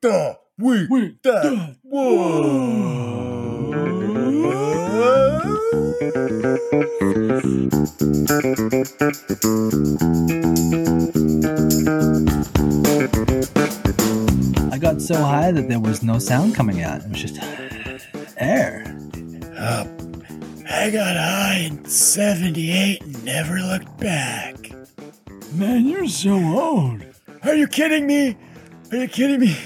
The week, Week that I got so high that there was no sound coming out. It was just air. Uh, I got high in 78 and never looked kidding me? Are you kidding me?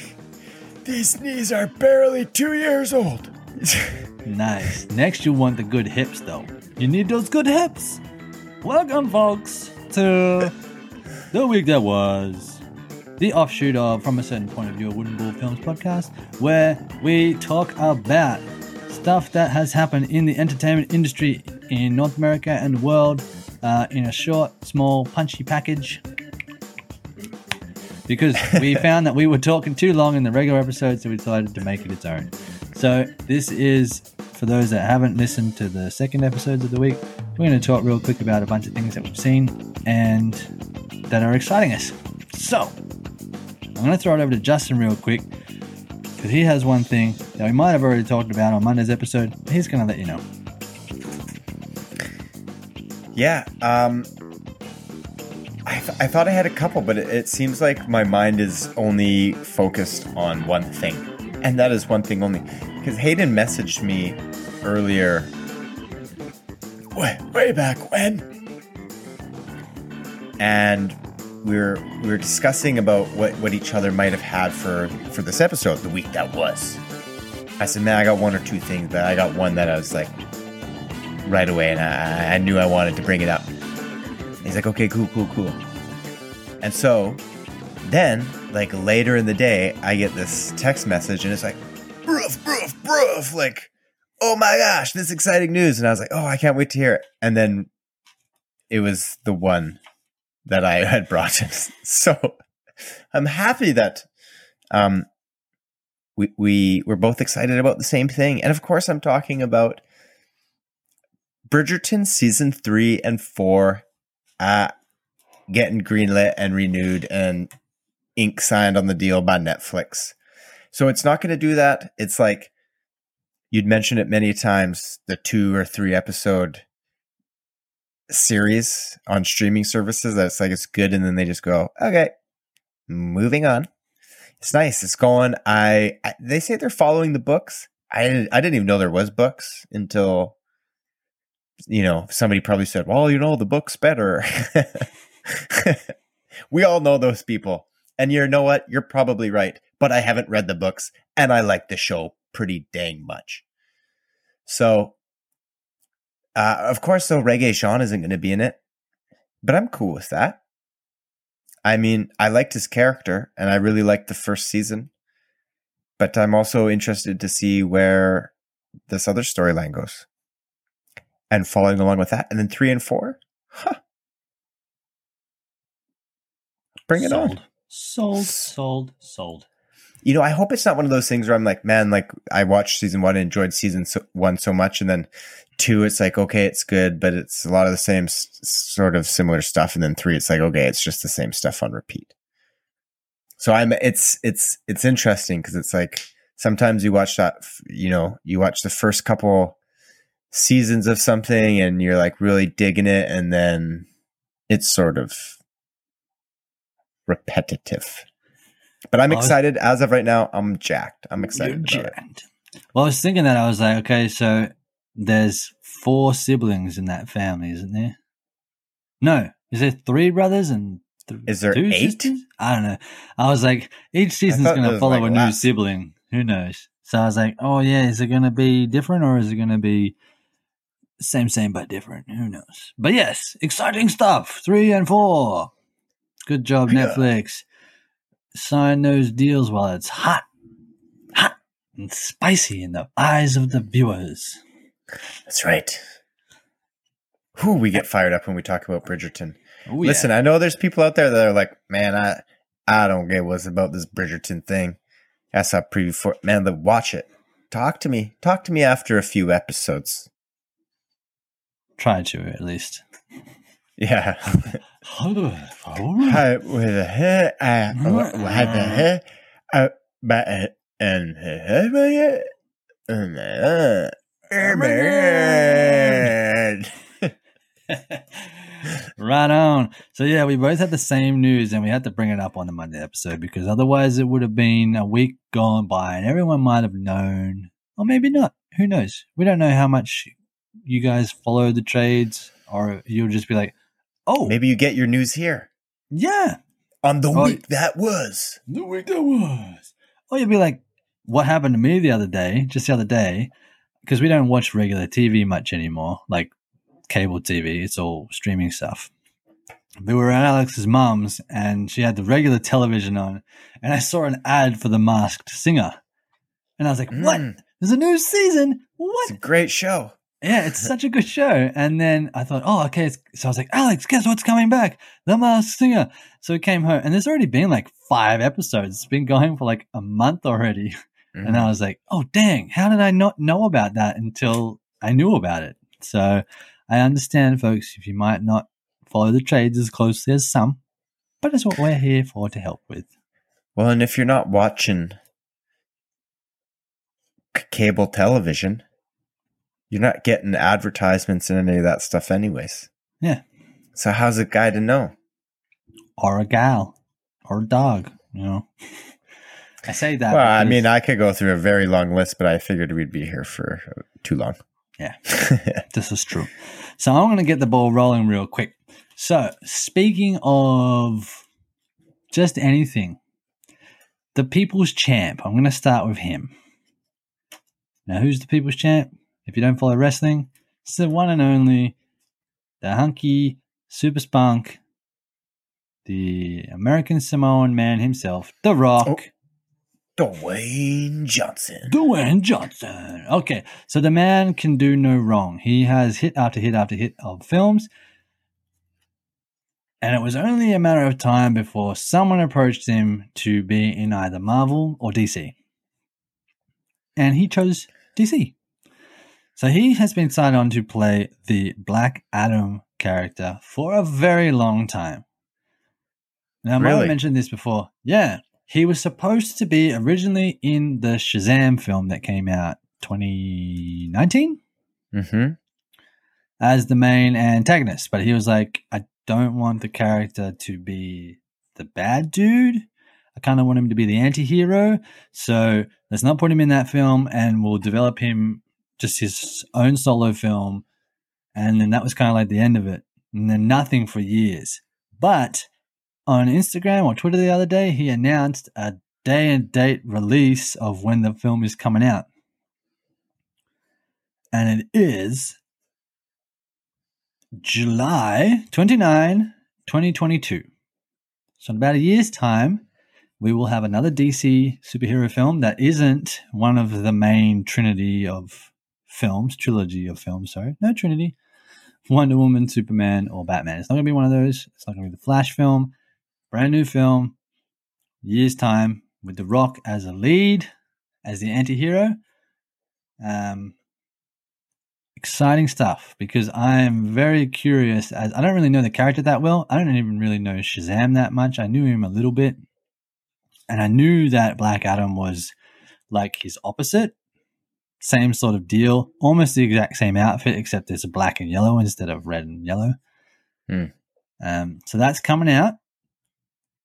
These knees are barely two years old. Nice. Next, you want the good hips, though. You need those good hips. Welcome, folks, to the week that was the offshoot of From a Certain Point of View, a Wooden Bull Films podcast, where we talk about stuff that has happened in the entertainment industry in North America and the world uh, in a short, small, punchy package. Because we found that we were talking too long in the regular episode, so we decided to make it its own. So this is for those that haven't listened to the second episodes of the week. We're going to talk real quick about a bunch of things that we've seen and that are exciting us. So I'm going to throw it over to Justin real quick because he has one thing that we might have already talked about on Monday's episode. He's going to let you know. Yeah, um, I thought I had a couple, but it, it seems like my mind is only focused on one thing, and that is one thing only. Because Hayden messaged me earlier, way, way back when, and we were we were discussing about what what each other might have had for for this episode, the week that was. I said, man, I got one or two things, but I got one that I was like, right away, and I, I knew I wanted to bring it up. He's like, okay, cool, cool, cool. And so then, like later in the day, I get this text message, and it's like, bruff, bruff, bruff, like, oh my gosh, this exciting news. And I was like, oh, I can't wait to hear it. And then it was the one that I had brought. So I'm happy that um, we, we were both excited about the same thing. And of course, I'm talking about Bridgerton season three and four uh, getting greenlit and renewed and ink signed on the deal by Netflix. So it's not going to do that. It's like you'd mentioned it many times the two or three episode series on streaming services that's like it's good and then they just go okay moving on. It's nice. It's going. I, I they say they're following the books. I i didn't even know there was books until you know somebody probably said well you know the book's better we all know those people and you know what you're probably right but i haven't read the books and i like the show pretty dang much so uh, of course, though, Regé-Jean isn't going to be in it, but I'm cool with that. I mean, I liked his character and I really liked the first season, but I'm also interested to see where this other storyline goes and following along with that. And then three and four, huh. Bring it sold. on. Sold, sold, sold. You know, I hope it's not one of those things where I'm like, man, like I watched season one and enjoyed season so- one so much, and then two, it's like, okay, it's good, but it's a lot of the same s- sort of similar stuff, and then three, it's like, okay, it's just the same stuff on repeat. So I'm, it's it's it's interesting because it's like sometimes you watch that, you know, you watch the first couple seasons of something and you're like really digging it, and then it's sort of repetitive. But I'm was- excited as of right now. I'm jacked. I'm excited. About it. Well, I was thinking that I was like, okay, so there's four siblings in that family, isn't there? No, is there three brothers and th- Is there two eight? sisters? I don't know. I was like, each season's going to follow like, a new sibling. Who knows? So I was like, oh yeah, is it going to be different or is it going to be same, same but different? Who knows? But yes, exciting stuff. Three and four. Good job, Yeah. Netflix. Sign those deals while it's hot, hot and spicy in the eyes of the viewers. That's right. Who we get fired up when we talk about Bridgerton. Oh, yeah. Listen, I know there's people out there that are like, man, I I don't get what's about this Bridgerton thing. I saw preview for it. Man, then watch it. Talk to me. Talk to me after a few episodes. try to at least. Yeah. Hi, with hair, uh, had the hair, uh, but and uh, and right on. So yeah, we both had the same news, and we had to bring it up on the Monday episode because otherwise it would have been a week gone by, and everyone might have known, or maybe not. Who knows? We don't know how much you guys follow the trades, or you'll just be like, "Oh, Maybe you get your news here yeah, on the Oh, week that was. the week that was." Or you'd be like, "What happened to me the other day? Just the other day." Because we don't watch regular TV much anymore, like cable TV. It's all streaming stuff. We were at Alex's mum's and she had the regular television on, and I saw an ad for The Masked Singer. And I was like, what? Mm, There's a new season? it's a great show. Yeah, it's such a good show. And then I thought, oh, okay. So I was like, Alex, guess what's coming back? The Masked Singer. So we came home, and there's already been like five episodes. It's been going for like a month already. And mm-hmm. I was like, oh, dang, how did I not know about that until I knew about it? So I understand, folks, if you might not follow the trades as closely as some, but it's what we're here for to help with. Well, and if you're not watching c- cable television, you're not getting advertisements and any of that stuff, anyways. Yeah. So how's a guy to know? Or a gal, or a dog, you know. I say that. Well, I mean, I could go through a very long list, but I figured we'd be here for too long. Yeah. This is true. So I'm going to get the ball rolling real quick. So, speaking of just anything, the people's champ, I'm going to start with him. Now, who's the people's champ? If you don't follow wrestling, it's the one and only, the hunky super spunk, the American Samoan man himself, The Rock. Oh. Dwayne Johnson. Dwayne Johnson. Okay, so the man can do no wrong. He has hit after hit after hit of films. And it was only a matter of time before someone approached him to be in either Marvel or DC. And he chose DC. So he has been signed on to play the Black Adam character for a very long time. Now, I might have Really? mentioned this before. Yeah, he was supposed to be originally in the Shazam film that came out 2019 Mm-hmm. as the main antagonist, but he was like, I don't want the character to be the bad dude. I kind of want him to be the anti hero. So let's not put him in that film and we'll develop him just his own solo film. And then that was kind of like the end of it. And then nothing for years. But on Instagram or Twitter the other day, he announced a day and date release of when the film is coming out. And it is July 29, 2022. So, in about a year's time, we will have another DC superhero film that isn't one of the main trinity of films, trilogy of films, sorry. No trinity. Wonder Woman, Superman, or Batman. It's not going to be one of those. It's not going to be the Flash film. Brand new film, year's time, with The Rock as a lead, as the anti hero. Um, exciting stuff because I am very curious. As I don't really know the character that well. I don't even really know Shazam that much. I knew him a little bit, and I knew that Black Adam was like his opposite, same sort of deal, almost the exact same outfit except it's black and yellow instead of red and yellow. Hmm. Um, so that's coming out,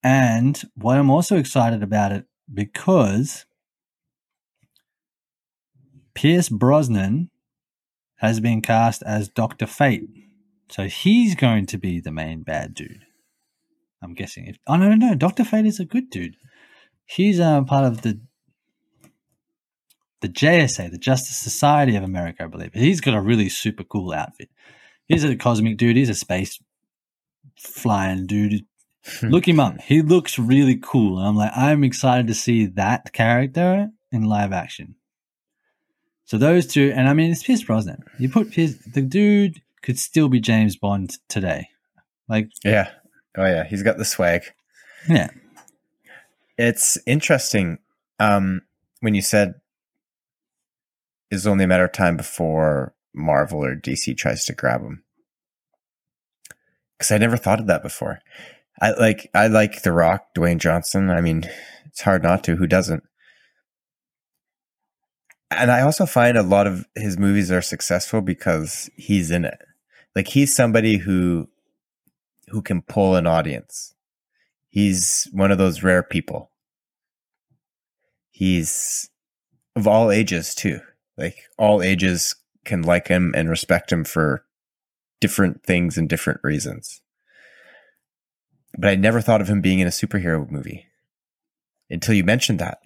and what I'm also excited about it because Pierce Brosnan has been cast as Doctor Fate. So he's going to be the main bad dude. I'm guessing. If oh no no no, Doctor Fate is a good dude. He's uh, part of the the JSA, the Justice Society of America, I believe. He's got a really super cool outfit. He's a cosmic dude. He's a space flying dude. Look him up. He looks really cool. And I'm like, I'm excited to see that character in live action. So those two, and I mean, it's Pierce Brosnan. You put Pierce, the dude could still be James Bond today. Like, Yeah. Oh yeah, he's got the swag. yeah, It's interesting um, when you said it's only a matter of time before Marvel or DC tries to grab him. because I never thought of that before. I like I like The Rock, Dwayne Johnson. I mean, it's hard not to. Who doesn't? And I also find a lot of his movies are successful because he's in it. Like he's somebody who who can pull an audience. He's one of those rare people. He's of all ages too. Like all ages can like him and respect him for different things and different reasons. But I never thought of him being in a superhero movie until you mentioned that.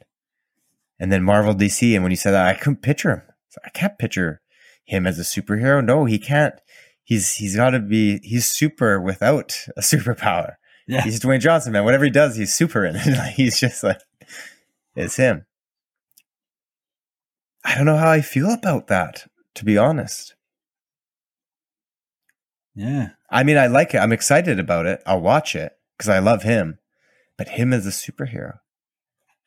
And then Marvel DC, and when you said that, I couldn't picture him. I can't picture him as a superhero. No, he can't. He's he's got to be. He's super without a superpower. Yeah. He's Dwayne Johnson, man. Whatever he does, he's super in it. he's just like it's him. I don't know how I feel about that, to be honest. Yeah. I mean, I like it. I'm excited about it. I'll watch it because I love him. But him as a superhero.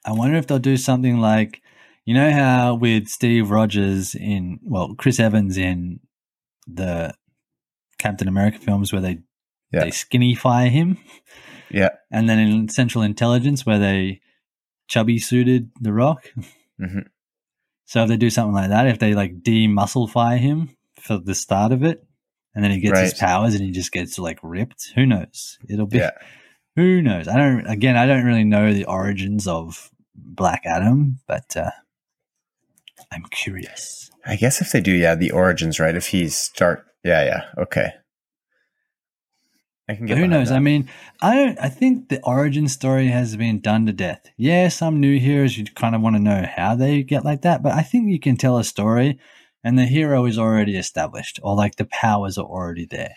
I wonder if they'll do something like, you know how with Steve Rogers in, well, Chris Evans in the Captain America films where they Yeah. they skinny fire him, Yeah. and then in Central Intelligence where they chubby suited The Rock. hmm So if they do something like that, if they like de-muscle fire him for the start of it, and then he gets his powers and he just gets like ripped, who knows? It'll be Yeah. who knows. I don't. Again, I don't really know the origins of Black Adam, but uh, I'm curious. I guess if they do, yeah, the origins, right? If he's start, yeah, yeah, okay. I can get. Who knows? that. I mean, I don't. I think the origin story has been done to death. Yeah, some new heroes you kind of want to know how they get like that, but I think you can tell a story, and the hero is already established, or like the powers are already there.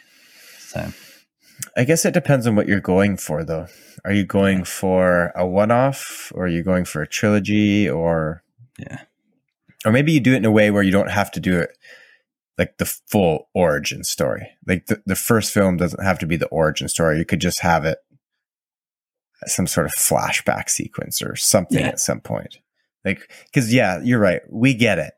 So I guess it depends on what you're going for, though. Are you going for a one-off, or are you going for a trilogy, or yeah, or maybe you do it in a way where you don't have to do it like the full origin story. Like the, the first film doesn't have to be the origin story. You could just have it some sort of flashback sequence or something Yeah. at some point. Like, cause yeah, you're right. We get it.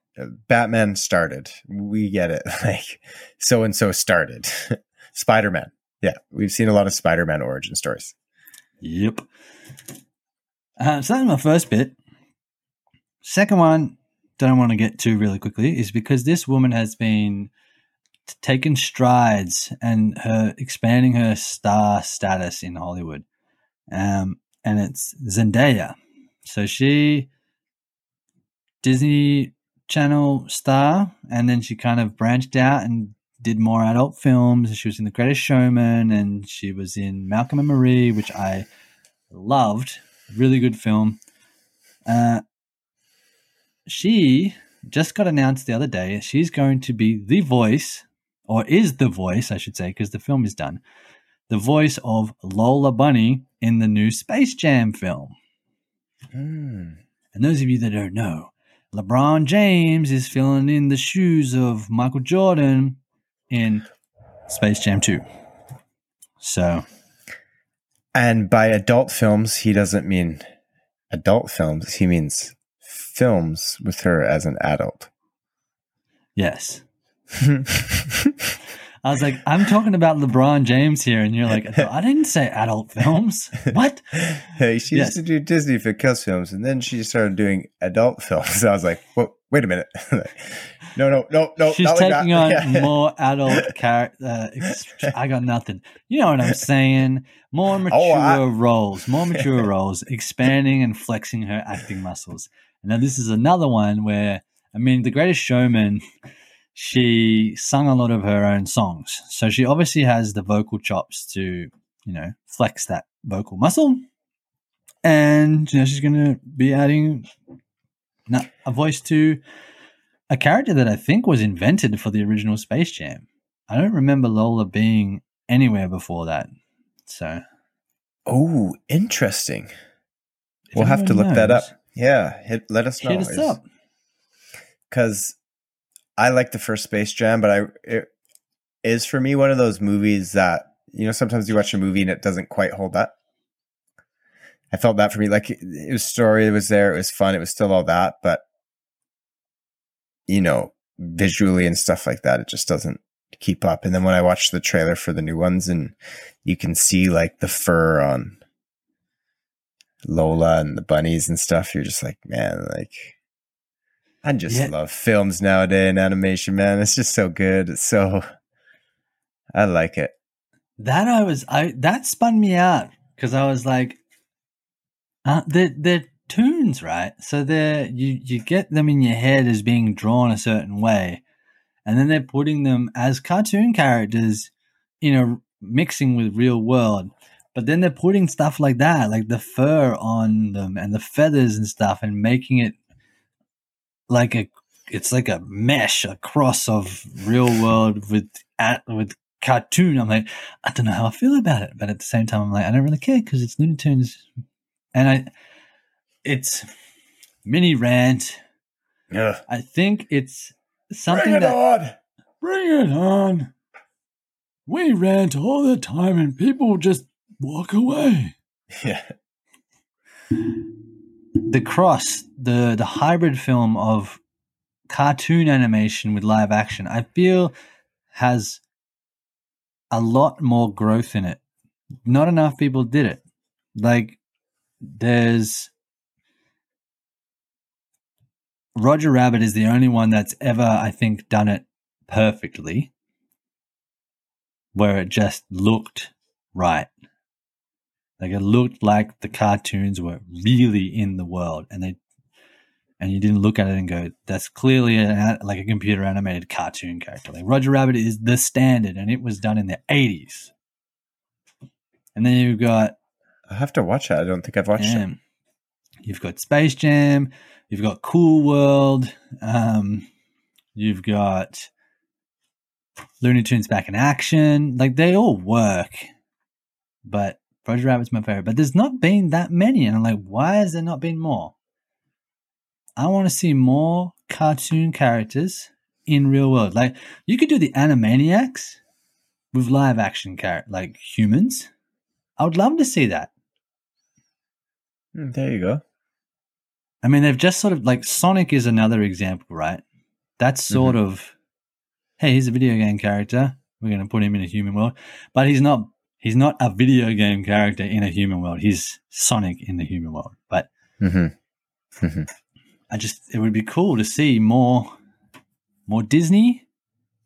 Batman started. We get it. Like so and so started. Spider Man. Yeah. We've seen a lot of Spider Man origin stories. Yep. Uh, so that's my first bit. Second one, that I want to get to really quickly, is because this woman has been taking strides and her expanding her star status in Hollywood. Um, and it's Zendaya. So she Disney Channel star, and then she kind of branched out and did more adult films. She was in The Greatest Showman, and she was in Malcolm and Marie, which I loved. Really good film. Uh, she just got announced the other day. She's going to be the voice, or is the voice, I should say, because the film is done. The voice of Lola Bunny in the new Space Jam film. Hmm. And those of you that don't know, LeBron James is filling in the shoes of Michael Jordan in Space Jam 2. So, And by adult films, he doesn't mean adult films. He means films with her as an adult. yes. I was like, I'm talking about LeBron James here. And you're like, I didn't say adult films. What? Hey, she Yes. used to do Disney for kids films, and then she started doing adult films. I was like, "Well, wait a minute! no, no, no, no." She's like taking that. on more adult character. Uh, I got nothing. You know what I'm saying? More mature Oh, I- roles, more mature roles, expanding and flexing her acting muscles. And now this is another one where, I mean, The Greatest Showman, she sung a lot of her own songs, so she obviously has the vocal chops to, you know, flex that vocal muscle. And you know, she's going to be adding a voice to a character that I think was invented for the original Space Jam. I don't remember Lola being anywhere before that. So Oh, interesting. if We'll have to anyone look that up. Yeah, hit, let us know. Hit us up. because I like the first Space Jam, but I it is for me one of those movies that you know sometimes you watch a movie and it doesn't quite hold up. I felt that for me, like it, it was story, it was there, it was fun, it was still all that, but you know, visually and stuff like that, it just doesn't keep up. And then when I watched the trailer for the new ones, and you can see like the fur on Lola and the bunnies and stuff, you're just like, man, like I just Yeah. love films nowadays and animation, man. It's just so good. It's so I like it. That I was I that spun me out because I was like, uh, they're they're tunes, right? So they're you you get them in your head as being drawn a certain way, and then they're putting them as cartoon characters in a mixing with real world. But then they're putting stuff like that, like the fur on them and the feathers and stuff, and making it like a it's like a mesh, a cross of real world with at with cartoon. I'm like, I don't know how I feel about it, but at the same time, I'm like, I don't really care because it's Looney Tunes, and I, it's mini rant. Yeah, I think it's something Bring it that on. bring it on. We rant all the time, and people just walk away. Yeah. the cross, the the hybrid film of cartoon animation with live action, I feel has a lot more growth in it. Not enough people did it. Like there's Roger Rabbit is the only one that's ever, I think, done it perfectly, where it just looked right. Like it looked like the cartoons were really in the world, and they and you didn't look at it and go, "That's clearly an, like a computer animated cartoon character." Like Roger Rabbit is the standard, and it was done in the eighties. And then you've got I have to watch it. I don't think I've watched it. um, you've got Space Jam, you've got Cool World, um, you've got Looney Tunes back in action. Like they all work, but Roger Rabbit's my favorite. But there's not been that many, and I'm like, why has there not been more? I want to see more cartoon characters in real world. Like you could do the Animaniacs with live action character, like humans. I would love to see that. Hmm, there you go. I mean, they've just sort of like Sonic is another example, right? That's sort of, hey, he's a video game character. We're going to put him in a human world, but he's not. He's not a video game character in a human world. He's Sonic in the human world. But hmm I just, it would be cool to see more, more Disney,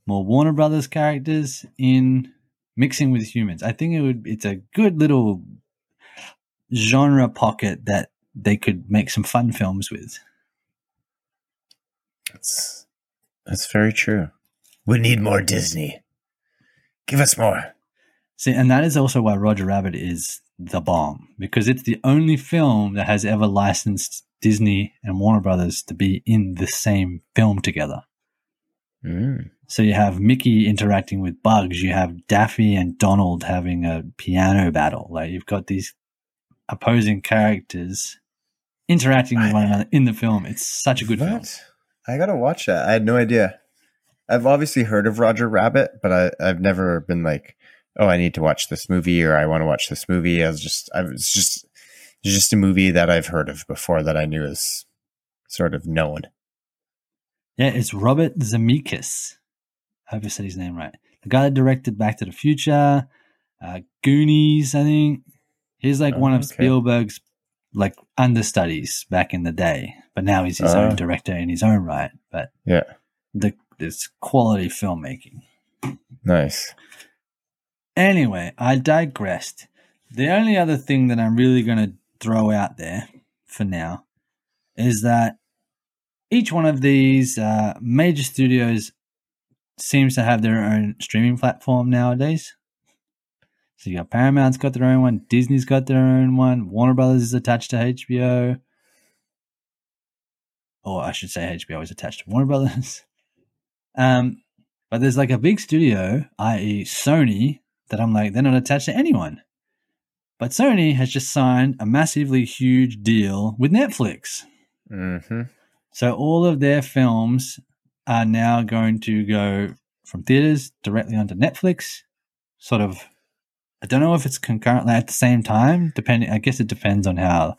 more Warner Brothers characters in mixing with humans. I think it would. It's a good little genre pocket that they could make some fun films with. That's that's very true. We need more Disney. Give us more. See, and that is also why Roger Rabbit is the bomb because it's the only film that has ever licensed Disney and Warner Brothers to be in the same film together. Mm. So you have Mickey interacting with Bugs, you have Daffy and Donald having a piano battle. Like you've got these opposing characters interacting with one another in the film. It's such a good film. I gotta watch that. I had no idea. I've obviously heard of Roger Rabbit, but I, I've never been like, oh, I need to watch this movie or I want to watch this movie. I was just, I was just, it's just a movie that I've heard of before that I knew is sort of known. Yeah, it's Robert Zemeckis. I hope I said his name right. The guy that directed Back to the Future, uh, Goonies, I think. He's like Oh, one of okay. Spielberg's like understudies back in the day, but now he's his Oh. own director in his own right. But Yeah, the it's quality filmmaking. nice. Anyway, I digressed. The only other thing that I'm really going to throw out there for now is that each one of these uh, major studios seems to have their own streaming platform nowadays. So you got Paramount's got their own one, Disney's got their own one, Warner Brothers is attached to HBO. Or I should say HBO is attached to Warner Brothers. Um, but there's like a big studio, i.e., Sony, that I'm like, they're not attached to anyone. But Sony has just signed a massively huge deal with Netflix. hmm So all of their films are now going to go from theaters directly onto Netflix. Sort of, I don't know if it's concurrently at the same time, depending, I guess it depends on how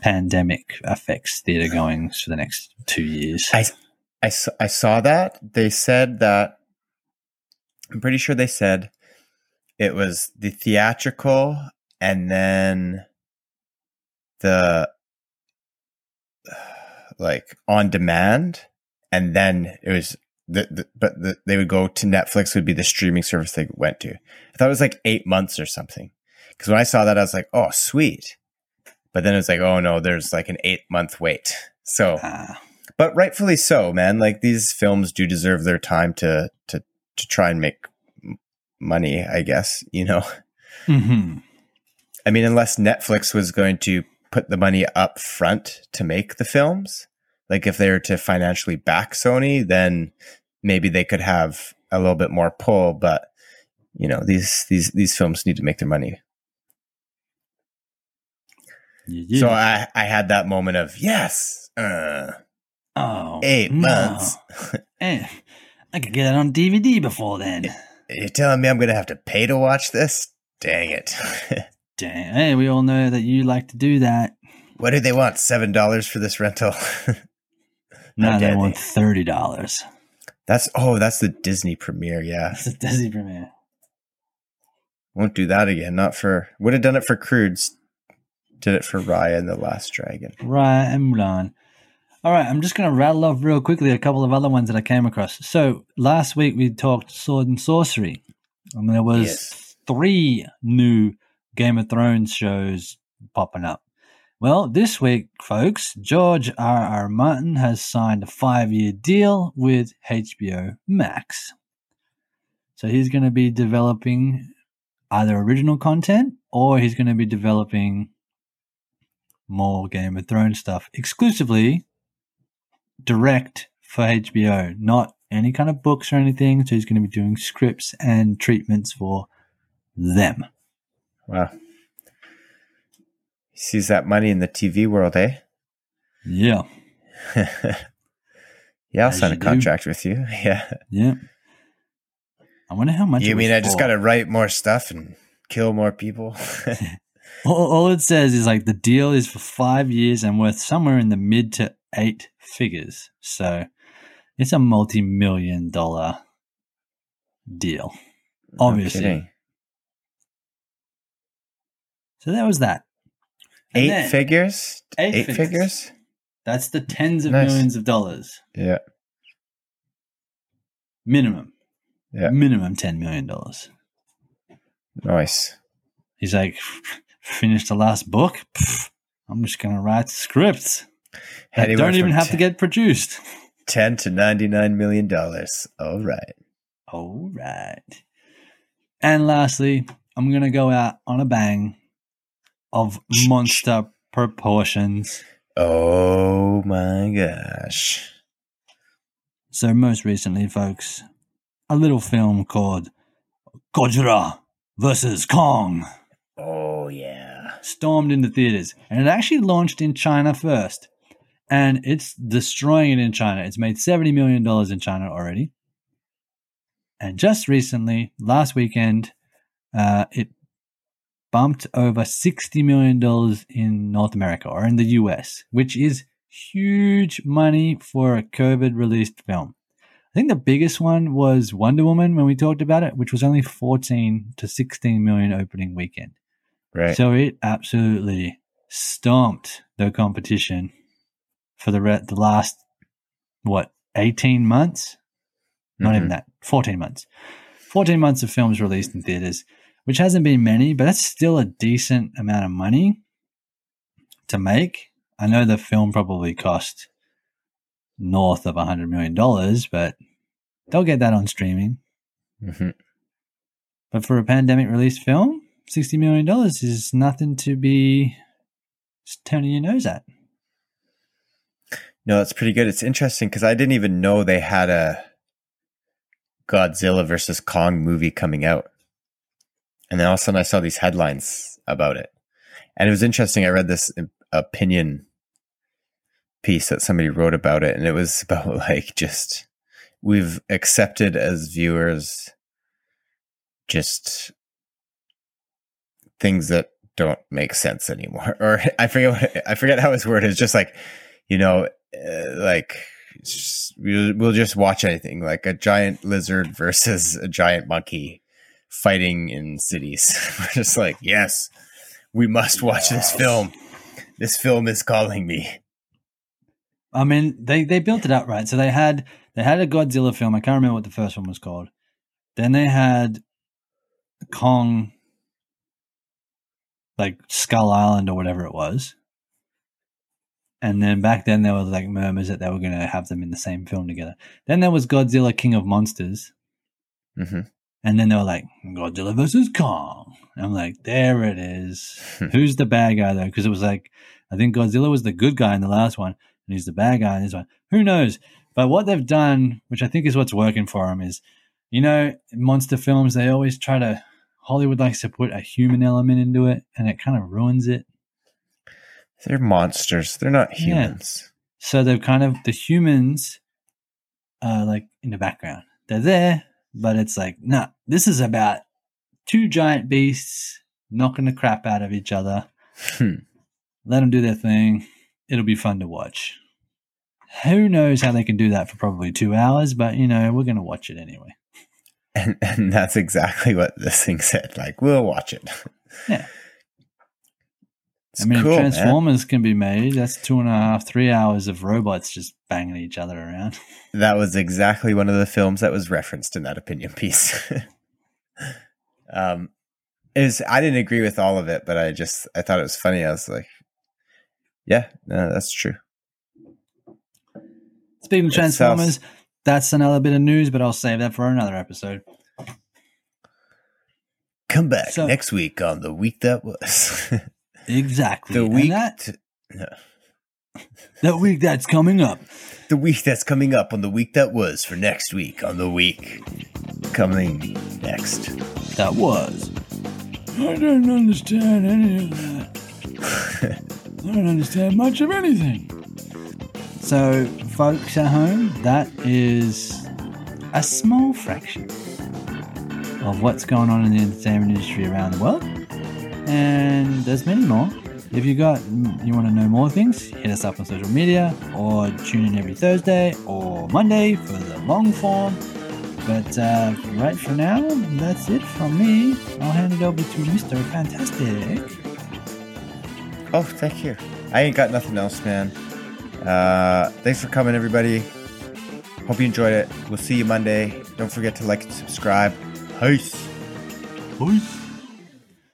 pandemic affects theater goings for the next two years. I saw that. They said that I'm pretty sure they said it was the theatrical and then the like on demand and then it was the, the but the, they would go to Netflix would be the streaming service they went to. I thought it was like 8 months or something. Cuz when I saw that I was like, "Oh, sweet." But then it was like, "Oh no, there's like an 8 month wait." So Ah, but rightfully so, man. Like these films do deserve their time to to to try and make money, I guess, you know. mhm. I mean, unless Netflix was going to put the money up front to make the films, like if they were to financially back Sony, then maybe they could have a little bit more pull, but you know, these these these films need to make their money. Yeah. So I I had that moment of, yes. Uh, oh, 8 no. months. Eh, I could get it on DVD before then. You're telling me I'm going to have to pay to watch this? Dang it. Dang. Hey, we all know that you like to do that. what do they want? $7 for this rental? no, they want eh? thirty dollars. That's oh, that's the Disney premiere. Yeah, That's a Disney premiere. won't do that again. Not for would have done it for Croods. Did it for Raya and the Last Dragon. Right, and Mulan. All right, I'm just going to rattle off real quickly a couple of other ones that I came across. So last week we talked sword and sorcery, and there was Yes. three new Game of Thrones shows popping up. Well, this week, folks, George R. R. Martin has signed a five-year deal with HBO Max. So he's going to be developing either original content or he's going to be developing more Game of Thrones stuff exclusively direct for HBO, not any kind of books or anything. So he's going to be doing scripts and treatments for them. Wow. He sees that money in the TV world, eh? Yeah. yeah, I'll As sign a you do. contract with you. Yeah. Yeah. I wonder how much. You mean I just got to write more stuff and kill more people? All, all it says is like the deal is for five years and worth somewhere in the mid to eight figures. So it's a multi million dollar deal. No Obviously. kidding. So that was that. And Eight then- figures? Eight Eight, figures. figures? That's the tens of Nice. millions of dollars. Yeah. Minimum. Yeah. Minimum $10 million. Nice. He's like, finish the last book? Pff, I'm just going to write scripts that Anywhere don't even have to get produced. 10 to 99 million dollars. All right. All right. And lastly, I'm going to go out on a bang of monster proportions. Oh my gosh. So, most recently, folks, a little film called Godzilla versus Kong Oh yeah. stormed into theaters. And it actually launched in China first. And it's destroying it in China. It's made $70 million in China already. And just recently, last weekend, uh, it bumped over $60 million in North America or in the US, which is huge money for a COVID released film. I think the biggest one was Wonder Woman when we talked about it, which was only 14 to 16 million opening weekend. Right. So it absolutely stomped the competition for the re- the last what 18 months? Not even Mhm. that. 14 months. 14 months of films released in theaters, which hasn't been many, but that's still a decent amount of money to make. I know the film probably cost north of 100 million dollars, but they'll get that on streaming. Mhm. But for a pandemic release film, $60 million is nothing to be turning your nose at. No, that's pretty good. It's interesting because I didn't even know they had a Godzilla versus Kong movie coming out. And then all of a sudden I saw these headlines about it. And it was interesting. I read this um, opinion piece that somebody wrote about it. And it was about like just, we've accepted as viewers just things that don't make sense anymore. Or I forget what, I forget how his word is just like, you know, uh, like we'll, we'll just watch anything like a giant lizard versus a giant monkey fighting in cities. We're just like, yes, we must watch this film. This film is calling me. I mean, they they built it up right. So they had they had a Godzilla film. I can't remember what the first one was called. Then they had Kong, like Skull Island or whatever it was. And then back then there was like murmurs that they were going to have them in the same film together. Then there was Godzilla King of Monsters, hmm and then they were like Godzilla versus Kong. And I'm like, there it is. Who's the bad guy though? Because it was like, I think Godzilla was the good guy in the last one, and he's the bad guy in this one. Who knows? But what they've done, which I think is what's working for them, is you know, monster films they always try to. Hollywood likes to put a human element into it, and it kind of ruins it. They're monsters. They're not humans. Yeah. So they're kind of the humans are like in the background. They're there, but it's like, nah, this is about two giant beasts knocking the crap out of each other. Hmm. Let them do their thing. It'll be fun to watch. Who knows how they can do that for probably two hours, but you know, we're going to watch it anyway. And, and that's exactly what this thing said. Like, we'll watch it. Yeah. It's I mean, cool, if man. Transformers can be made, that's two and a half, three hours of robots just banging each other around. That was exactly one of the films that was referenced in that opinion piece. um, is I didn't agree with all of it, but I just I thought it was funny. I was like, yeah, no, that's true. Speaking of It sounds- Transformers, that's another bit of news, but I'll save that for another episode. Come back So- next week on the week that was. Exactly. the week, that, no. that week that's coming up. the week that's coming up on the week that was for next week on the week coming next. That was. I don't understand any of that. I don't understand much of anything. So, folks at home, that is a small fraction of what's going on in the entertainment industry around the world. And there's many more. If you got you want to know more things, hit us up on social media or tune in every Thursday or Monday for the long form. But uh, right for now, that's it from me. I'll hand it over to Mr. Fantastic. Oh, thank you. I ain't got nothing else, man. Uh, thanks for coming, everybody. Hope you enjoyed it. We'll see you Monday. Don't forget to like and subscribe. Peace. Peace.